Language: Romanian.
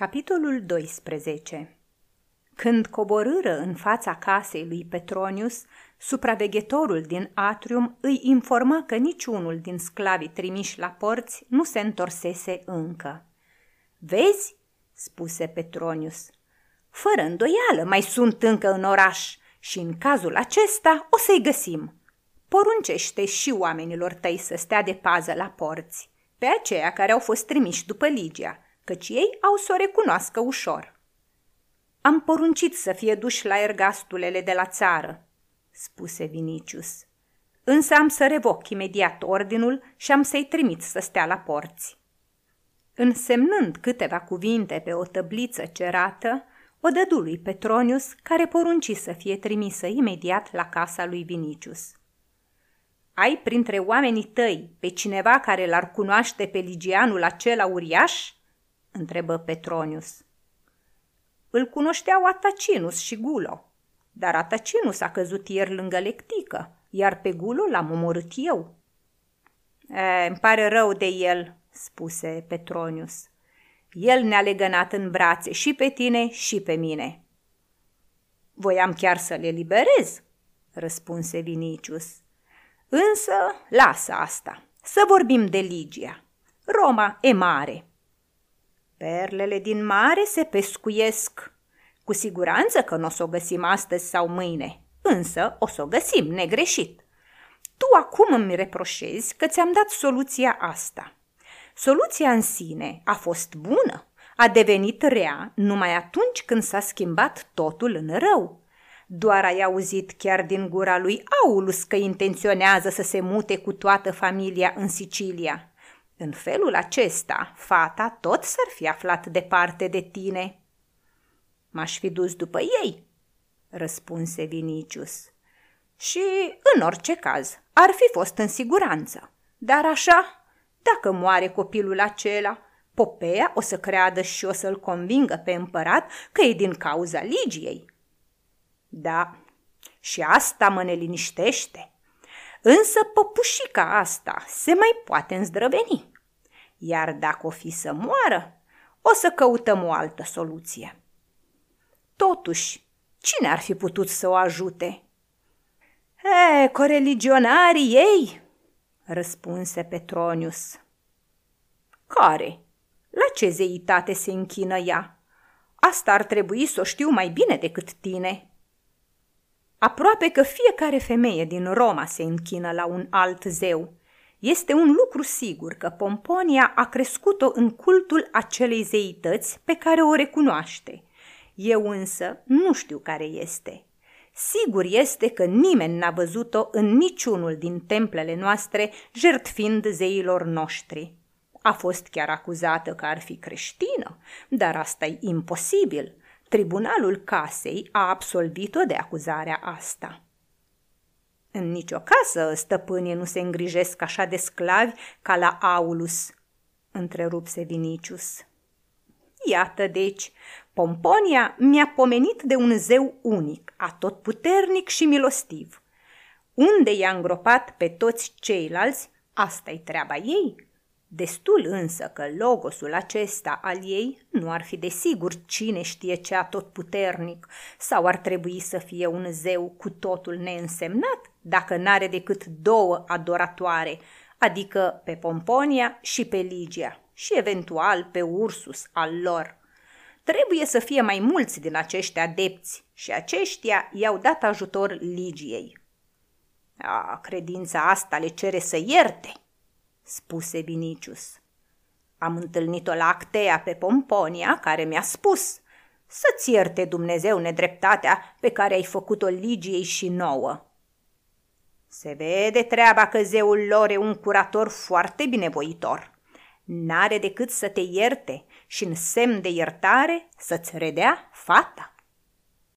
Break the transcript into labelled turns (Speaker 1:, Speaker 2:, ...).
Speaker 1: Capitolul 12 Când coborâră în fața casei lui Petronius, supraveghetorul din atrium îi informa că niciunul din sclavii trimiși la porți nu se întorsese încă. Vezi?" spuse Petronius. Fără îndoială mai sunt încă în oraș și în cazul acesta o să-i găsim. Poruncește și oamenilor tăi să stea de pază la porți, pe aceia care au fost trimiși după Ligia – căci ei au să o recunoască ușor. Am poruncit să fie duși la ergastulele de la țară, spuse Vinicius. Însă am să revoc imediat ordinul și am să-i trimit să stea la porți. Însemnând câteva cuvinte pe o tăbliță cerată, o dădu lui Petronius, care porunci să fie trimisă imediat la casa lui Vinicius. Ai printre oamenii tăi pe cineva care l-ar cunoaște pe ligianul acela uriaș?" Întrebă Petronius. Îl cunoșteau Atacinus și Gulo, dar Atacinus a căzut ieri lângă lectică, iar pe Gulo l-am omorât eu. E, îmi pare rău de el, spuse Petronius. El ne-a legănat în brațe și pe tine și pe mine. Voiam chiar să le liberez, răspunse Vinicius. Însă lasă asta, să vorbim de Ligia. Roma e mare, Perlele din mare se pescuiesc. Cu siguranță că nu o să o găsim astăzi sau mâine, însă o să o găsim negreșit. Tu acum îmi reproșezi că ți-am dat soluția asta. Soluția în sine a fost bună, a devenit rea numai atunci când s-a schimbat totul în rău. Doar ai auzit chiar din gura lui Aulus că intenționează să se mute cu toată familia în Sicilia. În felul acesta, fata tot s-ar fi aflat departe de tine. M-aș fi dus după ei, răspunse Vinicius. Și, în orice caz, ar fi fost în siguranță. Dar așa, dacă moare copilul acela, Popea o să creadă și o să-l convingă pe împărat că e din cauza Ligiei. Da, și asta mă neliniștește. Însă păpușica asta se mai poate îndrăveni. Iar dacă o fi să moară, o să căutăm o altă soluție. Totuși, cine ar fi putut să o ajute? E, coreligionarii ei, răspunse Petronius. Care? La ce zeitate se închină ea? Asta ar trebui să o știu mai bine decât tine. Aproape că fiecare femeie din Roma se închină la un alt zeu, este un lucru sigur că Pomponia a crescut-o în cultul acelei zeități pe care o recunoaște. Eu însă nu știu care este. Sigur este că nimeni n-a văzut-o în niciunul din templele noastre jertfind zeilor noștri. A fost chiar acuzată că ar fi creștină, dar asta e imposibil. Tribunalul casei a absolvit-o de acuzarea asta. În nicio casă stăpânii nu se îngrijesc așa de sclavi ca la Aulus, întrerupse Vinicius. Iată deci, Pomponia mi-a pomenit de un zeu unic, atotputernic și milostiv. Unde i-a îngropat pe toți ceilalți, asta-i treaba ei. Destul însă că logosul acesta al ei nu ar fi de sigur cine știe ce atotputernic sau ar trebui să fie un zeu cu totul neînsemnat dacă n-are decât două adoratoare, adică pe Pomponia și pe Ligia și eventual pe Ursus al lor. Trebuie să fie mai mulți din acești adepți și aceștia i-au dat ajutor Ligiei. A, credința asta le cere să ierte, spuse Vinicius. Am întâlnit-o la Actea pe Pomponia, care mi-a spus să-ți ierte Dumnezeu nedreptatea pe care ai făcut-o Ligiei și nouă. Se vede treaba că zeul lor e un curator foarte binevoitor. N-are decât să te ierte și în semn de iertare să-ți redea fata.